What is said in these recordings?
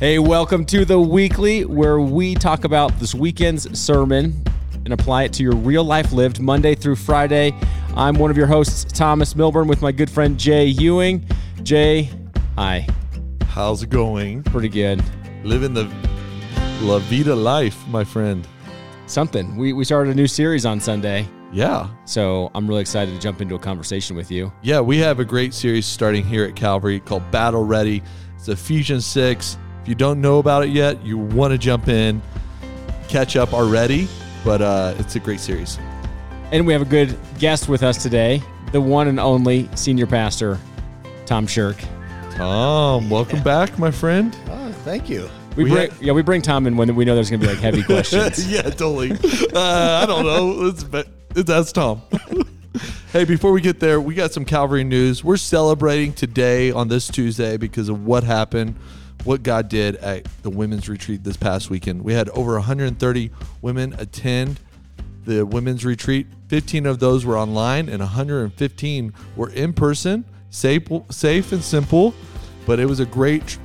Hey, welcome to the weekly where we talk about this weekend's sermon and apply it to your real life lived Monday through Friday. I'm one of your hosts, Thomas Milburn, with my good friend Jay Ewing. Jay, hi. How's it going? Pretty good. Living the La Vida life, my friend. Something. We, we started a new series on Sunday, Yeah. so I'm really excited to jump into a conversation with you. Yeah, we have a great series starting here at Calvary called Battle Ready. It's Ephesians 6. If you don't know about it yet, you want to jump in, catch up already, but uh, it's a great series. And we have a good guest with us today, the one and only senior pastor, Tom Shirk. Tom, welcome back, my friend. Oh, thank you. We, We bring, had- yeah, we bring Tom in when we know there's going to be like heavy questions. yeah, totally. Uh, I don't know. It's, it's, that's Tom. hey, before we get there, we got some Calvary news. We're celebrating today on this Tuesday because of what happened, what God did at the women's retreat this past weekend. We had over 130 women attend the women's retreat. 15 of those were online, and 115 were in person. Safe, safe and simple, but it was a great,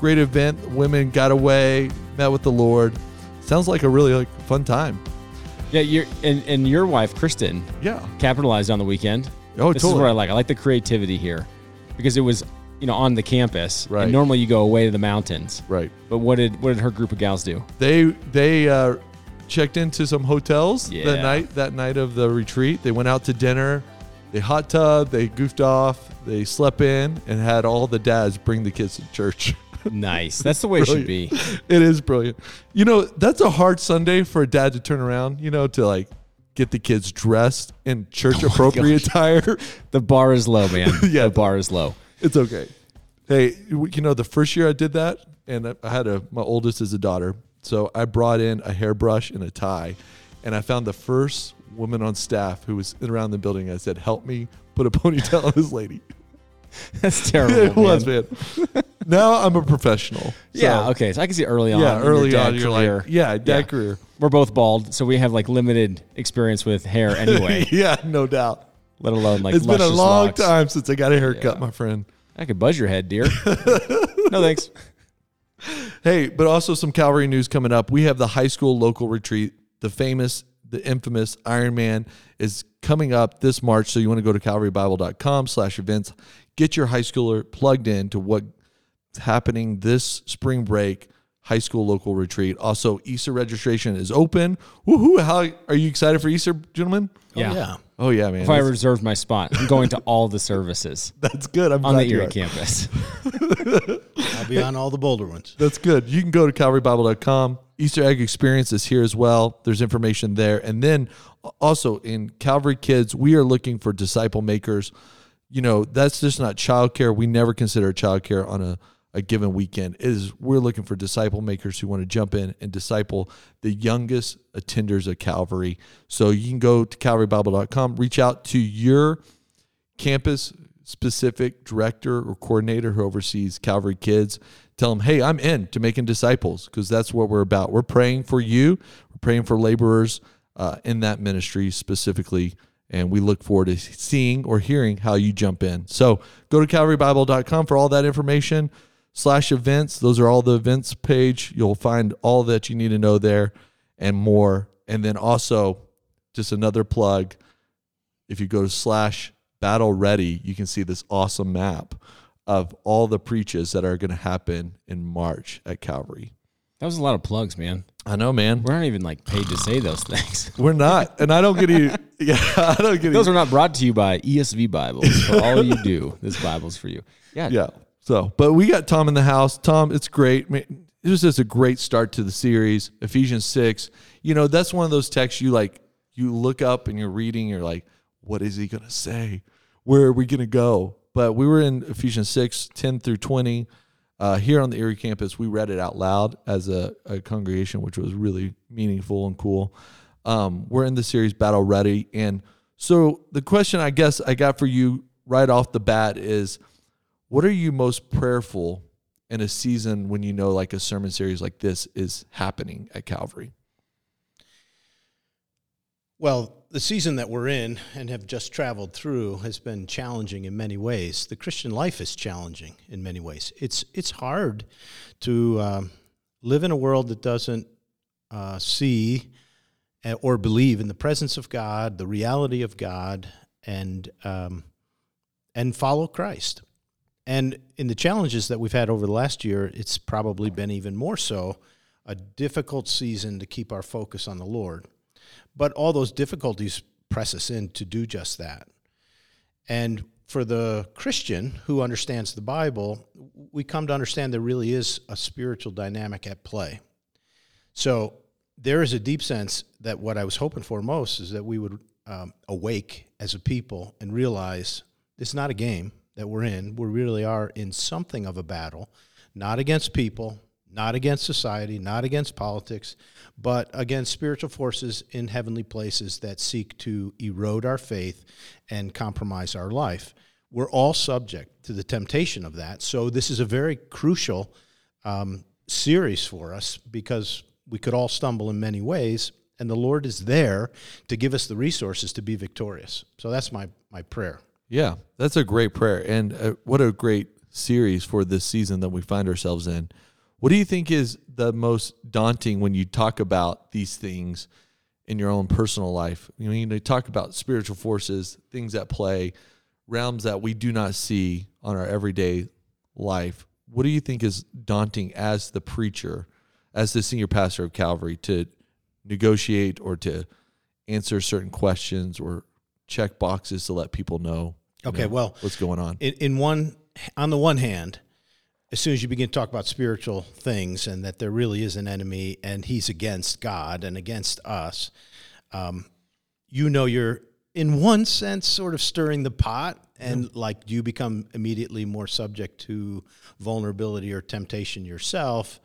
great event. Women got away, met with the Lord. Sounds like a really like fun time. Yeah, you're, and, and your wife, Kristen, Yeah. capitalized on the weekend. Oh, this totally. is what I like. I like the creativity here because it was, you know, on the campus. Right. And normally you go away to the mountains. Right. But what did what did her group of gals do? They they uh, checked into some hotels Yeah. that night. That night of the retreat, they went out to dinner. They hot tub. They goofed off. They slept in and had all the dads bring the kids to church. Nice. That's the way it should be. it is brilliant. You know, that's a hard Sunday for a dad to turn around. You know, to like get the kids dressed in church appropriate attire. The bar is low, man. Yeah. The bar is low. It's okay. Hey, you know, the first year I did that, and I- I had a my oldest is a daughter, so I brought in a hairbrush and a tie, and I found the first woman on staff who was around the building. I said, "Help me put a ponytail on this lady." That's terrible. it was man. now I'm a professional. Yeah, So, okay. So I can see early on. Yeah, your early dad on, you're career. like, yeah, dad Yeah. career. We're both bald, so we have like limited experience with hair anyway, yeah, no doubt. Let alone like it's been a long locks. time since I got a haircut, Yeah. my friend. I could buzz your head, dear. no thanks. Hey, but also some Calvary news coming up. We have the high school local retreat. The famous, the infamous Iron Man is coming up this March. So you want to go to calvarybible.com slash events. Get your high schooler plugged in to what's happening this spring break high school local retreat. Also, Easter registration is open. Woohoo! How are you excited for Easter, gentlemen? Yeah. Oh, yeah. Oh yeah, man. If I That's, reserved my spot, I'm going to all the services that's good. I'm on glad the you Erie are. campus. I'll be on all the Boulder ones. That's good. You can go to calvarybible.com. Easter egg experience is here as well. There's information there. And then uh, also in Calvary Kids, we are looking for disciple makers. You know, that's just not childcare. We never consider childcare on a, a given weekend. is we're looking for disciple makers who want to jump in and disciple the youngest attenders of Calvary. So you can go to calvarybible.com, reach out to your campus specific director or coordinator who oversees Calvary Kids. Tell them, hey, I'm in to making disciples because that's what we're about. We're praying for you. We're praying for laborers uh, in that ministry specifically. And we look forward to seeing or hearing how you jump in. So go to calvarybible.com for all that information slash events. Those are all the events page. You'll find all that you need to know there and more. And then also, just another plug if you go to slash battle ready, you can see this awesome map of all the preaches that are going to happen in March at Calvary. That was a lot of plugs, man. I know, man. We're not even like paid to say those things. We're not, and I don't get you. Yeah, I don't get Those any. are not brought to you by ESV Bibles. For all you do, this Bible's for you. Yeah. Yeah. So, but we got Tom in the house. Tom, it's great. Man, It was just a great start to the series. Ephesians six. You know, that's one of those texts you like. You look up and you're reading. You're like, what is he gonna say? Where are we gonna go? But we were in Ephesians 6, 10 through 20. Uh, here on the Erie campus, we read it out loud as a, a congregation, which was really meaningful and cool. Um, we're in the series Battle Ready. And so the question I guess I got for you right off the bat is what are you most prayerful in a season when you know like a sermon series like this is happening at Calvary? Well, the season that we're in and have just traveled through has been challenging in many ways. The Christian life is challenging in many ways. It's it's hard to um, live in a world that doesn't uh, see uh, or believe in the presence of God, the reality of God, and um, and follow Christ. And in the challenges that we've had over the last year, it's probably been even more so a difficult season to keep our focus on the Lord. But all those difficulties press us in to do just that. And for the Christian who understands the Bible, we come to understand there really is a spiritual dynamic at play. So there is a deep sense that what I was hoping for most is that we would um, awake as a people and realize it's not a game that we're in. We really are in something of a battle, not against people, not against society, not against politics, but against spiritual forces in heavenly places that seek to erode our faith and compromise our life. We're all subject to the temptation of that. So, this is a very crucial um, series for us because we could all stumble in many ways, and the Lord is there to give us the resources to be victorious. So, that's my, my prayer. Yeah, that's a great prayer. And uh, what a great series for this season that we find ourselves in. What do you think is the most daunting when you talk about these things in your own personal life? You know, you talk about spiritual forces, things at play, realms that we do not see on our everyday life. What do you think is daunting as the preacher, as the senior pastor of Calvary, to negotiate or to answer certain questions or check boxes to let people know? Okay, know, well, what's going on? In, in one, on the one hand, as soon as you begin to talk about spiritual things and that there really is an enemy and he's against God and against us, um, you know you're in one sense sort of stirring the pot and like you become immediately more subject to vulnerability or temptation yourself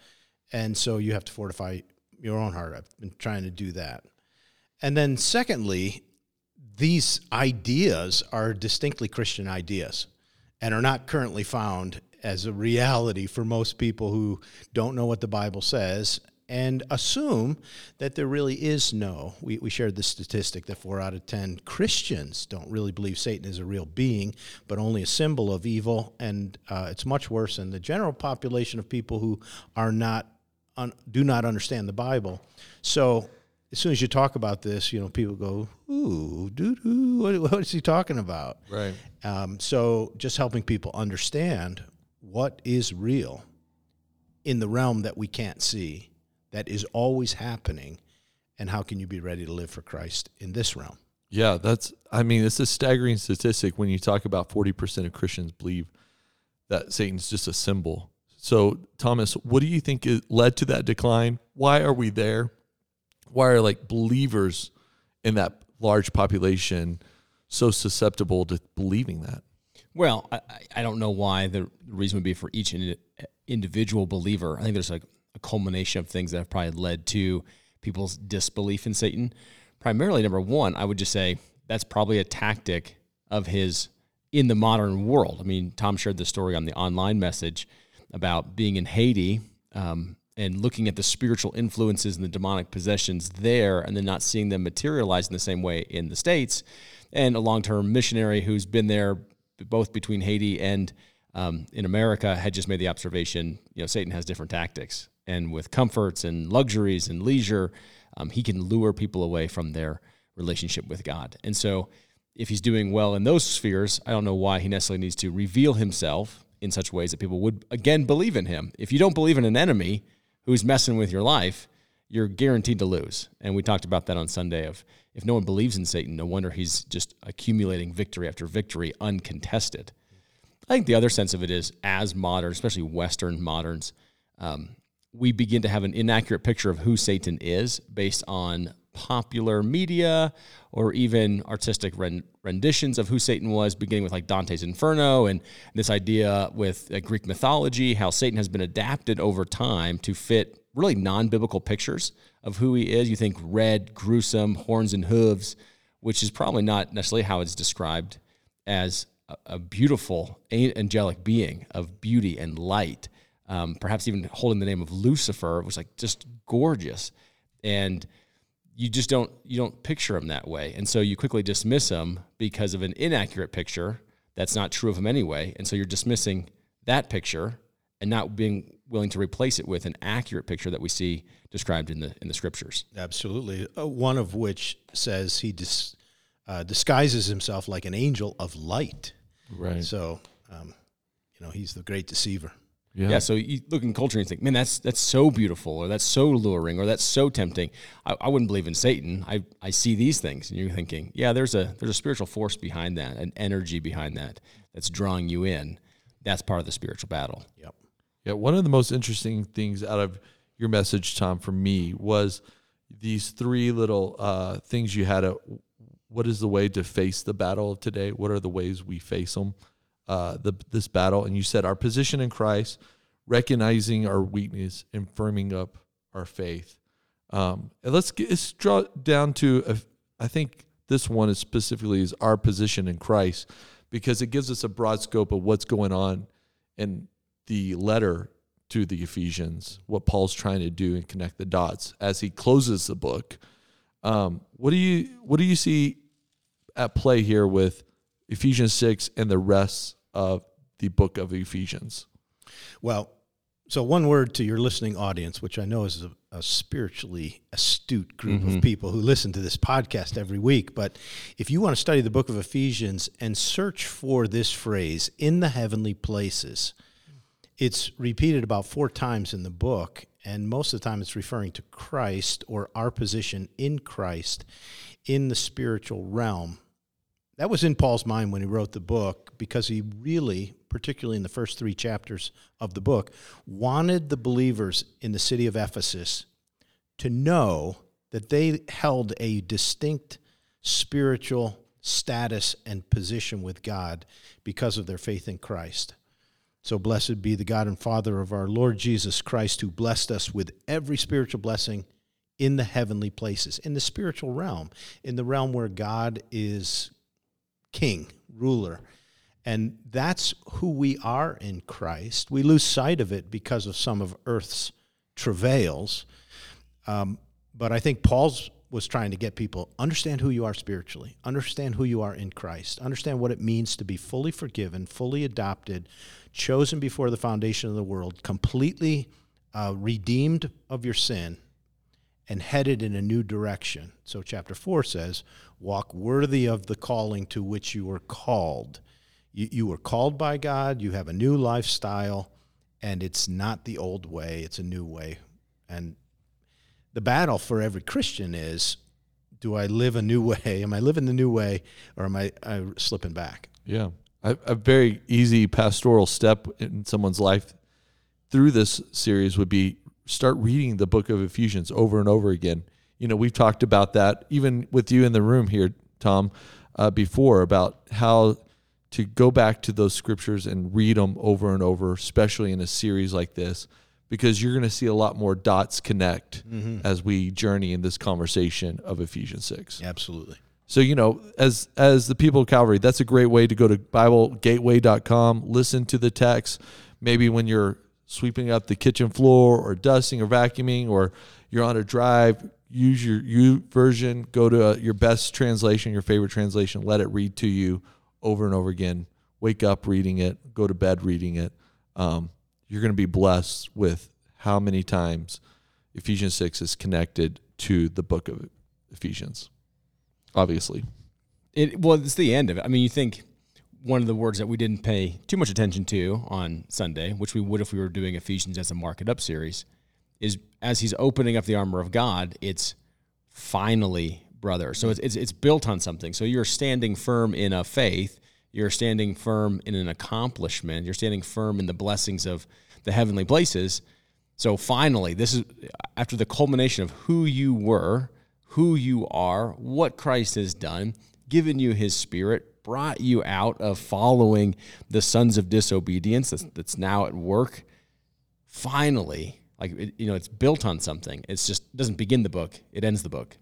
and so you have to fortify your own heart i've been trying to do that and then secondly these ideas are distinctly christian ideas and are not currently found as a reality for most people who don't know what the Bible says and assume that there really is no. We, we shared the statistic that four out of 10 Christians don't really believe Satan is a real being, but only a symbol of evil. And uh, it's much worse than the general population of people who are not, un, do not understand the Bible. So as soon as you talk about this, you know, people go, "Ooh, doo doo, what, what is he talking about?" Right. Um, so, just helping people understand what is real in the realm that we can't see, that is always happening, and how can you be ready to live for Christ in this realm? Yeah, that's, I mean, it's a staggering statistic when you talk about 40% of Christians believe that Satan's just a symbol. So, Thomas, what do you think led to that decline? Why are we there? Why are like believers in that large population so susceptible to believing that? Well, I, I don't know why the reason would be for each individual believer. I think there's like a culmination of things that have probably led to people's disbelief in Satan. Primarily, number one, I would just say that's probably a tactic of his in the modern world. I mean, Tom shared the story on the online message about being in Haiti um, and looking at the spiritual influences and the demonic possessions there, and then not seeing them materialize in the same way in the States. And a long term missionary who's been there both between Haiti and um, in America had just made the observation, you know, Satan has different tactics, and with comforts and luxuries and leisure, um, he can lure people away from their relationship with God. And so, if he's doing well in those spheres, I don't know why he necessarily needs to reveal himself in such ways that people would again believe in him. If you don't believe in an enemy who's messing with your life, you're guaranteed to lose. And we talked about that on Sunday of if no one believes in Satan, no wonder he's just accumulating victory after victory uncontested. I think the other sense of it is as modern, especially Western moderns, um, we begin to have an inaccurate picture of who Satan is based on popular media or even artistic renditions of who Satan was, beginning with like Dante's Inferno and this idea with uh, Greek mythology, how Satan has been adapted over time to fit really non biblical pictures of who he is. You think red, gruesome, horns and hooves, which is probably not necessarily how it's described as a, beautiful angelic being of beauty and light. Um, perhaps even holding the name of Lucifer was like just gorgeous. And you just don't you don't picture him that way, and so you quickly dismiss him because of an inaccurate picture that's not true of him anyway, and so you're dismissing that picture and not being willing to replace it with an accurate picture that we see described in the in the scriptures. Absolutely. Uh, one of which says he dis, uh, disguises himself like an angel of light. Right. So, um, you know, he's the great deceiver. Yeah. so you look in culture and you think, man, that's that's so beautiful, or that's so luring, or that's so tempting. I, I wouldn't believe in Satan. I, I see these things, and you're thinking, yeah, there's a there's a spiritual force behind that, an energy behind that that's drawing you in. That's part of the spiritual battle. Yep. Yeah, one of the most interesting things out of your message, Tom, for me was these three little uh, things you had. A, what is the way to face the battle of today? What are the ways we face them? Uh, the this battle, and you said our position in Christ, recognizing our weakness, and firming up our faith. Um, and let's get let's draw down to a, I think this one is specifically is our position in Christ because it gives us a broad scope of what's going on in the letter to the Ephesians, what Paul's trying to do and connect the dots as he closes the book. Um, what do you what do you see at play here with Ephesians six and the rest of the book of Ephesians? Well, so one word to your listening audience, which I know is a, a spiritually astute group Mhm. of people who listen to this podcast every week. But if you want to study the book of Ephesians and search for this phrase, in the heavenly places, it's repeated about four times in the book. And most of the time it's referring to Christ or our position in Christ in the spiritual realm. That was in Paul's mind when he wrote the book because he really, particularly in the first three chapters of the book, wanted the believers in the city of Ephesus to know that they held a distinct spiritual status and position with God because of their faith in Christ. So blessed be the God and Father of our Lord Jesus Christ, who blessed us with every spiritual blessing in the heavenly places, in the spiritual realm, in the realm where God is king, ruler. And that's who we are in Christ. We lose sight of it because of some of earth's travails. Um, but I think Paul's was trying to get people understand who you are spiritually, understand who you are in Christ, understand what it means to be fully forgiven, fully adopted, chosen before the foundation of the world, completely uh, redeemed of your sin, and headed in a new direction. So, chapter 4 says, Walk worthy of the calling to which you were called. You, you were called by God, you have a new lifestyle, and it's not the old way, it's a new way. And the battle for every Christian is do I live a new way? Am I living the new way, or am I, I slipping back? Yeah. A, a very easy pastoral step in someone's life through this series would be start reading the book of Ephesians over and over again. You know, we've talked about that even with you in the room here, Tom, uh, before about how to go back to those scriptures and read them over and over, especially in a series like this, because you're going to see a lot more dots connect as we journey in this conversation of Ephesians 6. Absolutely. So, you know, as as the people of Calvary, that's a great way to go to BibleGateway.com, listen to the text. Maybe when you're sweeping up the kitchen floor or dusting or vacuuming or you're on a drive, use your YouVersion, go to uh, your best translation, your favorite translation, let it read to you over and over again. Wake up reading it, go to bed reading it. Um, you're going to be blessed with how many times Ephesians 6 is connected to the book of Ephesians obviously. It well, it's the end of it. I mean, you think one of the words that we didn't pay too much attention to on Sunday, which we would if we were doing Ephesians as a market up series, is as he's opening up the armor of God, it's finally, brother. So it's it's, it's built on something. So you're standing firm in a faith. You're standing firm in an accomplishment. You're standing firm in the blessings of the heavenly places. So finally, this is after the culmination of who you were, who you are, what Christ has done, given you his spirit, brought you out of following the sons of disobedience that's, that's now at work. Finally, like it, you know, it's built on something. It's just doesn't begin the book; it ends the book.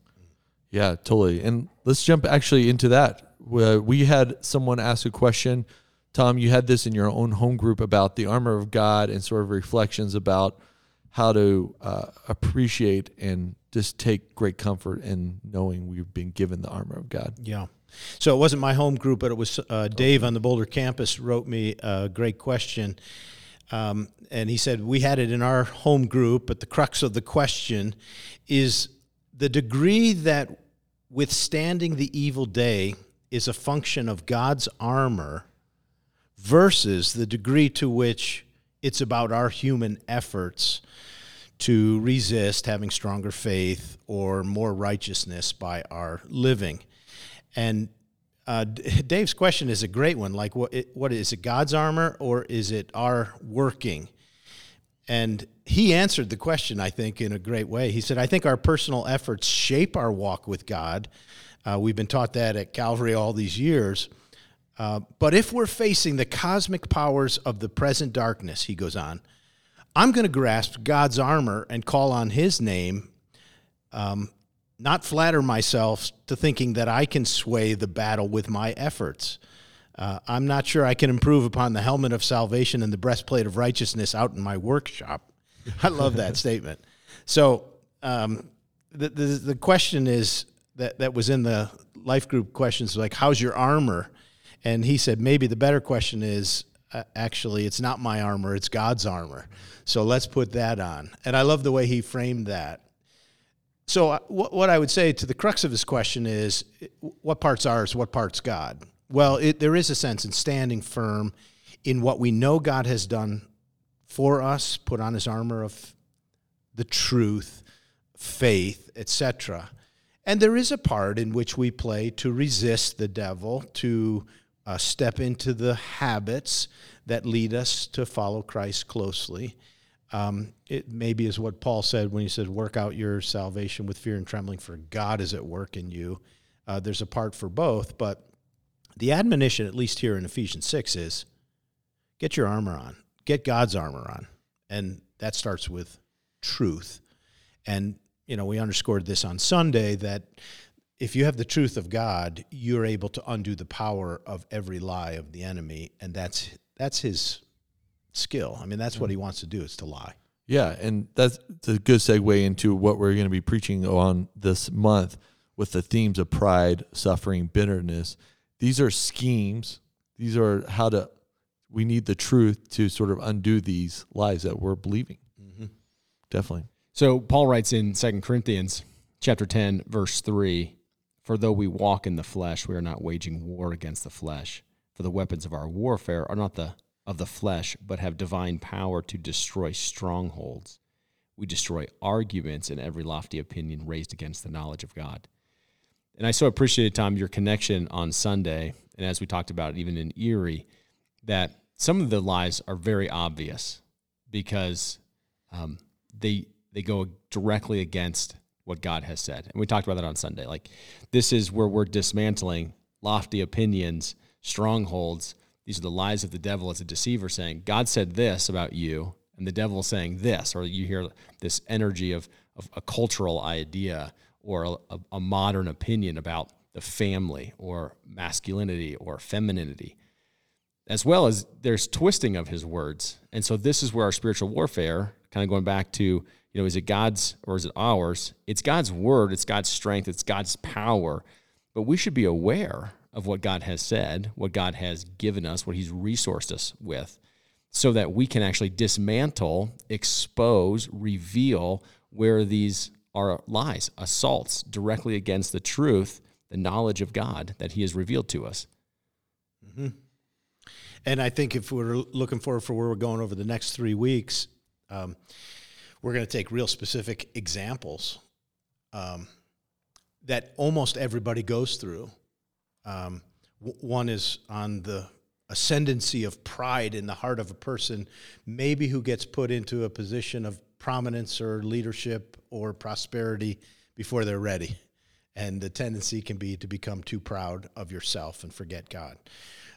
Yeah, totally. And let's jump actually into that. Uh, We had someone ask a question. Tom, you had this in your own home group about the armor of God and sort of reflections about how to uh, appreciate and just take great comfort in knowing we've been given the armor of God. Yeah. So it wasn't my home group, but it was uh, Dave on the Boulder campus wrote me a great question. Um, and he said, We had it in our home group, but the crux of the question is the degree that withstanding the evil day is a function of God's armor versus the degree to which it's about our human efforts to resist having stronger faith or more righteousness by our living. And uh, Dave's question is a great one. Like, what, what is it, God's armor or is it our working? And he answered the question, I think, in a great way. He said, I think our personal efforts shape our walk with God. Uh, we've been taught that at Calvary all these years. Uh, but if we're facing the cosmic powers of the present darkness, he goes on, I'm going to grasp God's armor and call on his name, um, not flatter myself to thinking that I can sway the battle with my efforts. Uh, I'm not sure I can improve upon the helmet of salvation and the breastplate of righteousness out in my workshop. I love that statement. So um, the, the, the question is that that was in the life group questions like, "How's your armor?" And he said, maybe the better question is uh, actually, it's not my armor, it's God's armor. So let's put that on. And I love the way he framed that. So, uh, what, what I would say to the crux of this question is what part's ours, what part's God? Well, it, there is a sense in standing firm in what we know God has done for us, put on his armor of the truth, faith, etc. And there is a part in which we play to resist the devil, to uh, step into the habits that lead us to follow Christ closely. Um, it maybe is what Paul said when he said, Work out your salvation with fear and trembling, for God is at work in you. Uh, there's a part for both, but the admonition, at least here in Ephesians 6, is get your armor on, get God's armor on. And that starts with truth. And, you know, we underscored this on Sunday that if you have the truth of God, you're able to undo the power of every lie of the enemy, and that's that's his skill. I mean, that's what he wants to do is to lie. Yeah, and that's a good segue into what we're going to be preaching on this month with the themes of pride, suffering, bitterness. These are schemes. These are how to. We need the truth to sort of undo these lies that we're believing. Mm-hmm. Definitely. So Paul writes in Second Corinthians chapter 10 verse 3 for though we walk in the flesh, we are not waging war against the flesh. For the weapons of our warfare are not the of the flesh, but have divine power to destroy strongholds. We destroy arguments and every lofty opinion raised against the knowledge of God. And I so appreciated, Tom, your connection on Sunday, and as we talked about, even in Erie, that some of the lies are very obvious because um, they they go directly against what God has said. And we talked about that on Sunday. Like, this is where we're dismantling lofty opinions, strongholds. These are the lies of the devil as a deceiver saying, God said this about you, and the devil saying this, or you hear this energy of, of a cultural idea or a, a modern opinion about the family or masculinity or femininity as well as there's twisting of his words. And so this is where our spiritual warfare, kind of going back to you know, is it God's or is it ours? It's God's word, it's God's strength, it's God's power. But we should be aware of what God has said, what God has given us, what He's resourced us with, so that we can actually dismantle, expose, reveal where these are lies, assaults directly against the truth, the knowledge of God that He has revealed to us. Mm-hmm. And I think if we're looking forward for where we're going over the next three weeks, um, we're going to take real specific examples um, that almost everybody goes through. Um, w- one is on the ascendancy of pride in the heart of a person, maybe who gets put into a position of prominence or leadership or prosperity before they're ready. And the tendency can be to become too proud of yourself and forget God.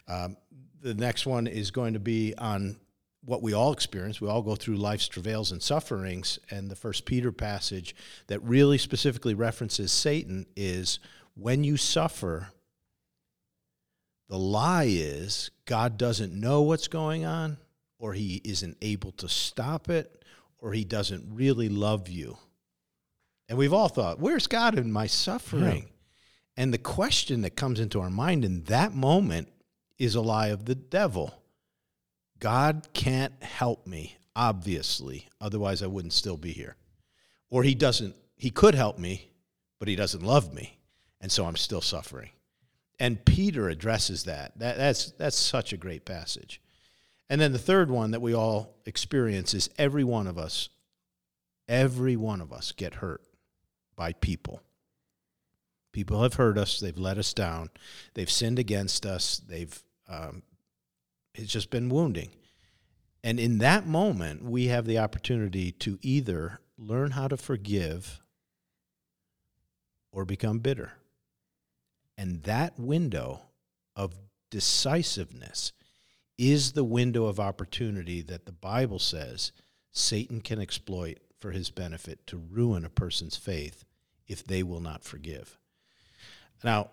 Um, the next one is going to be on what we all experience. We all go through life's travails and sufferings. And the first Peter passage that really specifically references Satan is when you suffer, the lie is God doesn't know what's going on, or he isn't able to stop it, or he doesn't really love you. And we've all thought, where's God in my suffering? And the question that comes into our mind in that moment is a lie of the devil. God can't help me, obviously, otherwise I wouldn't still be here. Or he doesn't, he could help me, but he doesn't love me, and so I'm still suffering. And Peter addresses that. that that's, that's such a great passage. And then the third one that we all experience is every one of us, every one of us get hurt by people. People have hurt us. They've let us down. They've sinned against us. They've um, it's just been wounding. And in that moment, we have the opportunity to either learn how to forgive or become bitter. And that window of decisiveness is the window of opportunity that the Bible says Satan can exploit for his benefit to ruin a person's faith if they will not forgive. Now,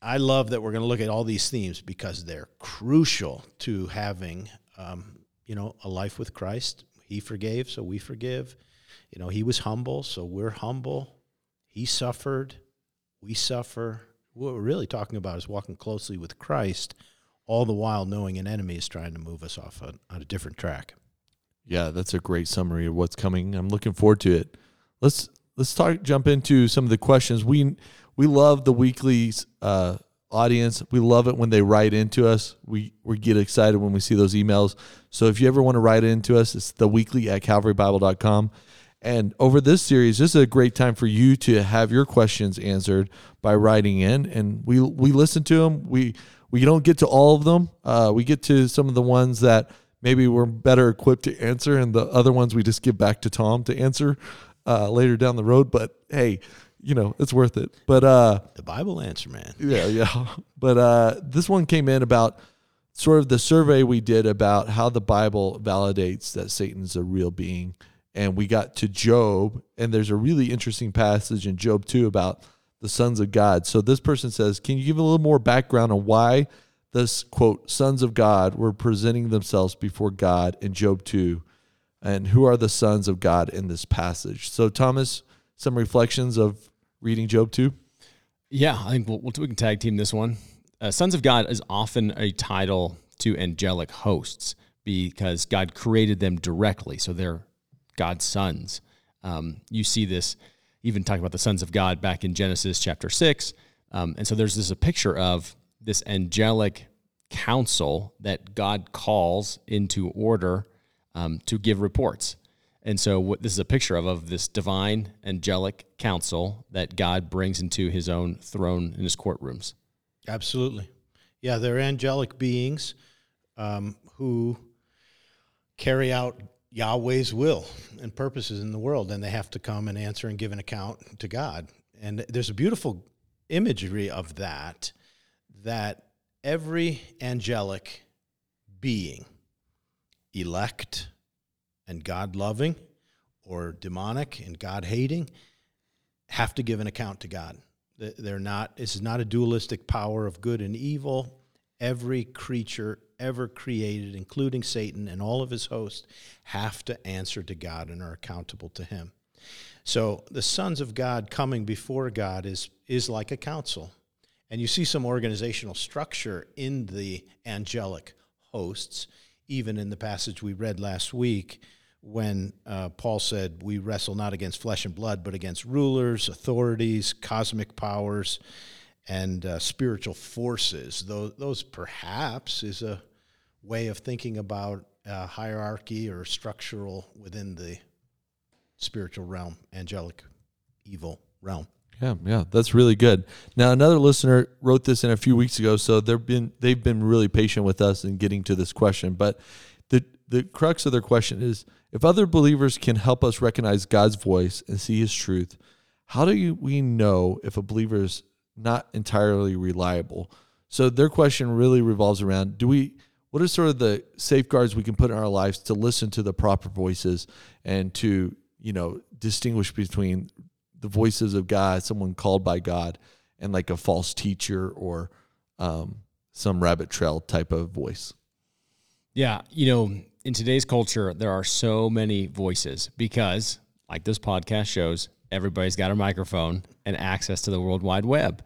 I love that we're going to look at all these themes because they're crucial to having, um, you know, a life with Christ. He forgave, so we forgive. You know, he was humble, so we're humble. He suffered, we suffer. What we're really talking about is walking closely with Christ, all the while knowing an enemy is trying to move us off on, on a different track. Yeah, that's a great summary of what's coming. I'm looking forward to it. Let's let's talk jump into some of the questions. We we love the weekly uh, audience. We love it when they write into us. We we get excited when we see those emails. So if you ever want to write into us, it's the weekly at calvarybible.com. And over this series, this is a great time for you to have your questions answered by writing in, and we we listen to them. We we don't get to all of them. Uh, we get to some of the ones that maybe we're better equipped to answer, and the other ones we just give back to Tom to answer uh, later down the road. But hey, you know it's worth it. But uh, The Bible answer, man. yeah, yeah. But uh, this one came in about sort of the survey we did about how the Bible validates that Satan's a real being. And we got to Job, and there's a really interesting passage in Job 2 about the sons of God. So this person says, Can you give a little more background on why this quote, sons of God were presenting themselves before God in Job 2? And who are the sons of God in this passage? So, Thomas, some reflections of reading Job 2? Yeah, I think we'll, we can tag team this one. Uh, Sons of God is often a title to angelic hosts because God created them directly, so they're God's sons. Um, you see this even talking about the sons of God back in Genesis chapter six, um, and so there's this a picture of this angelic council that God calls into order um, to give reports. And so what this is a picture of of this divine angelic council that God brings into his own throne in his courtrooms. Absolutely. Yeah, they're angelic beings um, who carry out Yahweh's will and purposes in the world, and they have to come and answer and give an account to God. And there's a beautiful imagery of that, that every angelic being, elect and God loving, or demonic and God hating, have to give an account to God. They're not, this is not a dualistic power of good and evil. Every creature ever created, including Satan and all of his hosts, have to answer to God and are accountable to him. So the sons of God coming before God is, is like a council. And you see some organizational structure in the angelic hosts, even in the passage we read last week when uh, Paul said, We wrestle not against flesh and blood, but against rulers, authorities, cosmic powers, and uh, spiritual forces. Those, those perhaps is a way of thinking about uh, hierarchy or structural within the spiritual realm, angelic, evil realm. Yeah, yeah, that's really good. Now, another listener wrote this in a few weeks ago, so they've been they've been really patient with us in getting to this question. But the the crux of their question is: if other believers can help us recognize God's voice and see His truth, how do we know if a believer is not entirely reliable? So their question really revolves around: Do we? What are sort of the safeguards we can put in our lives to listen to the proper voices and to you know distinguish between the voices of God, someone called by God, and like a false teacher or um, some rabbit trail type of voice. Yeah, you know, in today's culture, there are so many voices because, like this podcast shows, everybody's got a microphone and access to the World Wide Web.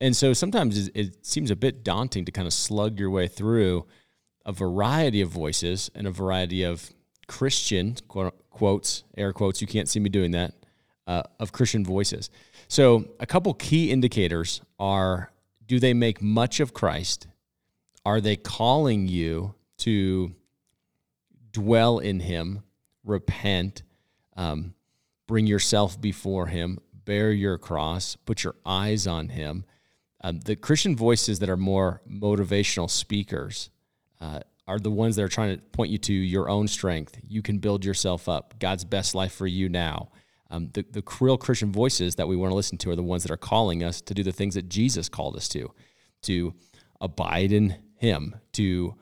And so sometimes it, seems a bit daunting to kind of slug your way through a variety of voices and a variety of Christian quote, quotes, air quotes, you can't see me doing that, uh, of Christian voices. So a couple key indicators are do they make much of Christ? Are they calling you to dwell in Him, repent, um, bring yourself before Him, bear your cross, put your eyes on Him? Um, the Christian voices that are more motivational speakers uh, are the ones that are trying to point you to your own strength. You can build yourself up. God's best life for you now. Um, the, the real Christian voices that we want to listen to are the ones that are calling us to do the things that Jesus called us to, to abide in Him, to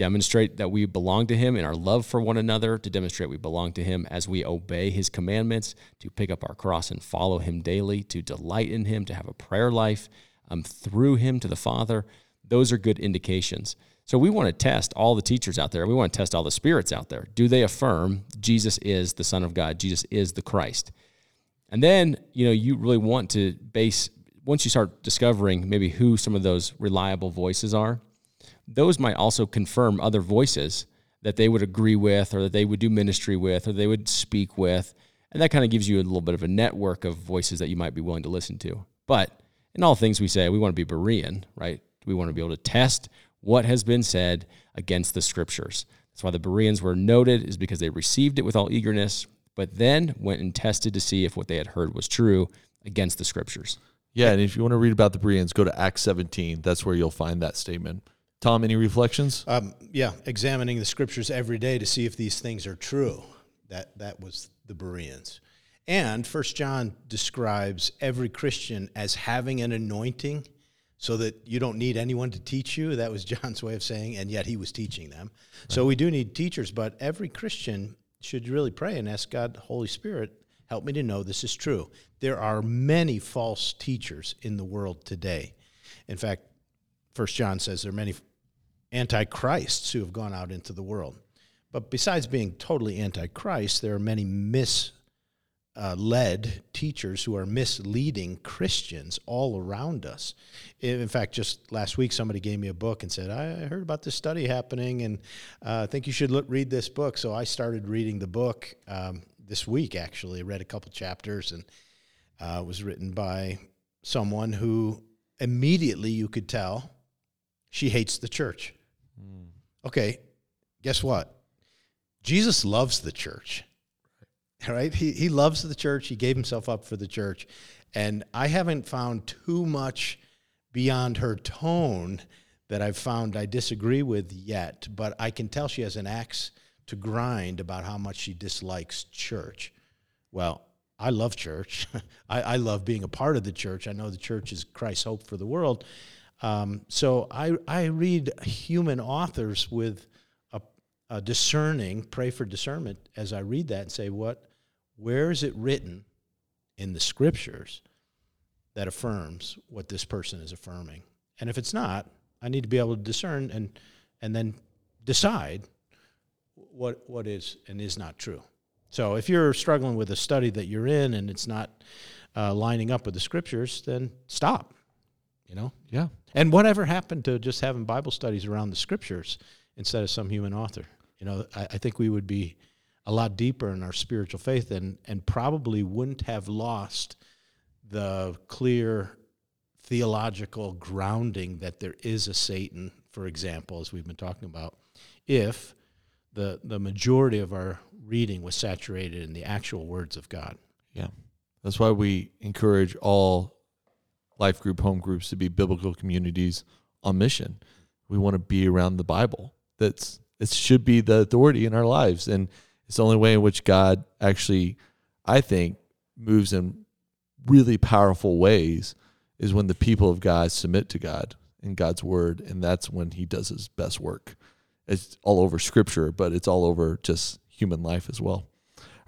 demonstrate that we belong to Him in our love for one another, to demonstrate we belong to Him as we obey His commandments, to pick up our cross and follow Him daily, to delight in Him, to have a prayer life um, through Him to the Father. Those are good indications. So we want to test all the teachers out there. We want to test all the spirits out there. Do they affirm Jesus is the Son of God? Jesus is the Christ. And then, you know, you really want to base once you start discovering maybe who some of those reliable voices are, those might also confirm other voices that they would agree with or that they would do ministry with or they would speak with. And that kind of gives you a little bit of a network of voices that you might be willing to listen to. But in all things we say, we want to be Berean, right? We want to be able to test what has been said against the scriptures. That's why the Bereans were noted, is because they received it with all eagerness, but then went and tested to see if what they had heard was true against the scriptures. Yeah, and if you want to read about the Bereans, go to Acts 17. That's where you'll find that statement. Tom, any reflections? Um, yeah, examining the scriptures every day to see if these things are true. That that was the Bereans. And First John describes every Christian as having an anointing so that you don't need anyone to teach you. That was John's way of saying, and yet he was teaching them. Right. So we do need teachers, but every Christian should really pray and ask God, Holy Spirit, help me to know this is true. There are many false teachers in the world today. In fact, First John says there are many antichrists who have gone out into the world. But besides being totally antichrist, there are many mis uh, teachers who are misleading Christians all around us. In fact, just last week, somebody gave me a book and said, I heard about this study happening and uh, I think you should look, read this book. So I started reading the book um, this week, actually. I read a couple chapters and uh, was written by someone who immediately you could tell she hates the church. Okay, guess what? Jesus loves the church right? He, he loves the church. He gave himself up for the church. And I haven't found too much beyond her tone that I've found I disagree with yet, but I can tell she has an axe to grind about how much she dislikes church. Well, I love church. I, I, love being a part of the church. I know the church is Christ's hope for the world. Um, so I, I read human authors with a, a discerning, pray for discernment as I read that and say, what where is it written in the scriptures that affirms what this person is affirming? And if it's not, I need to be able to discern and and then decide what what is and is not true. So if you're struggling with a study that you're in and it's not uh, lining up with the scriptures, then stop. You know. Yeah. And whatever happened to just having Bible studies around the scriptures instead of some human author? You know, I, I think we would be a lot deeper in our spiritual faith and, and probably wouldn't have lost the clear theological grounding that there is a Satan, for example, as we've been talking about, if the, the majority of our reading was saturated in the actual words of God. Yeah. That's why we encourage all life group home groups to be biblical communities on mission. We want to be around the Bible. That's it should be the authority in our lives. And it's the only way in which God actually, I think, moves in really powerful ways is when the people of God submit to God and God's word. And that's when he does his best work. It's all over scripture, but it's all over just human life as well.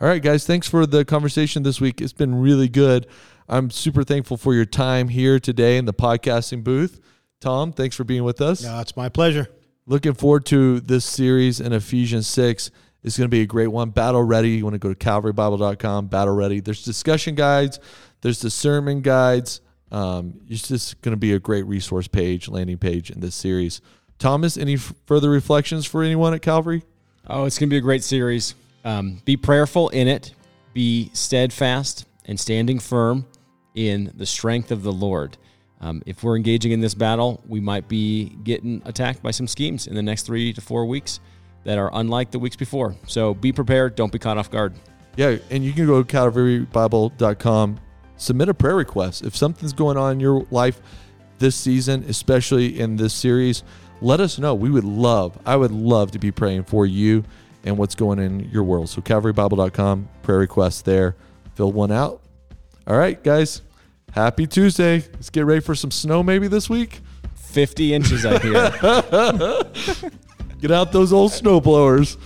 All right, guys, thanks for the conversation this week. It's been really good. I'm super thankful for your time here today in the podcasting booth. Tom, thanks for being with us. No, it's my pleasure. Looking forward to this series in Ephesians 6 It's going to be a great one. Battle Ready, you want to go to calvarybible.com, Battle Ready. There's discussion guides, there's the sermon guides. Um, it's just going to be a great resource page, landing page in this series. Thomas, any f- further reflections for anyone at Calvary? Oh, it's going to be a great series. Um, be prayerful in it, be steadfast and standing firm in the strength of the Lord. Um, if we're engaging in this battle, we might be getting attacked by some schemes in the next three to four weeks that are unlike the weeks before. So be prepared. Don't be caught off guard. Yeah, and you can go to calvarybible.com, submit a prayer request. If something's going on in your life this season, especially in this series, let us know. We would love, I would love to be praying for you and what's going in your world. So calvarybible.com, prayer request there. Fill one out. All right, guys. Happy Tuesday. Let's get ready for some snow maybe this week. 50 inches, I hear. Get out those old snow blowers.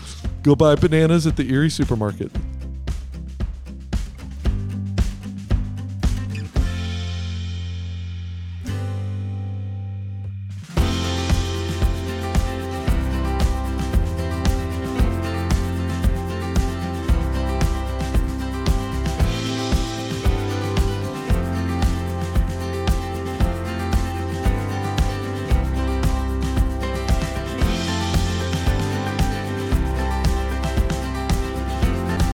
Go buy bananas at the Erie supermarket.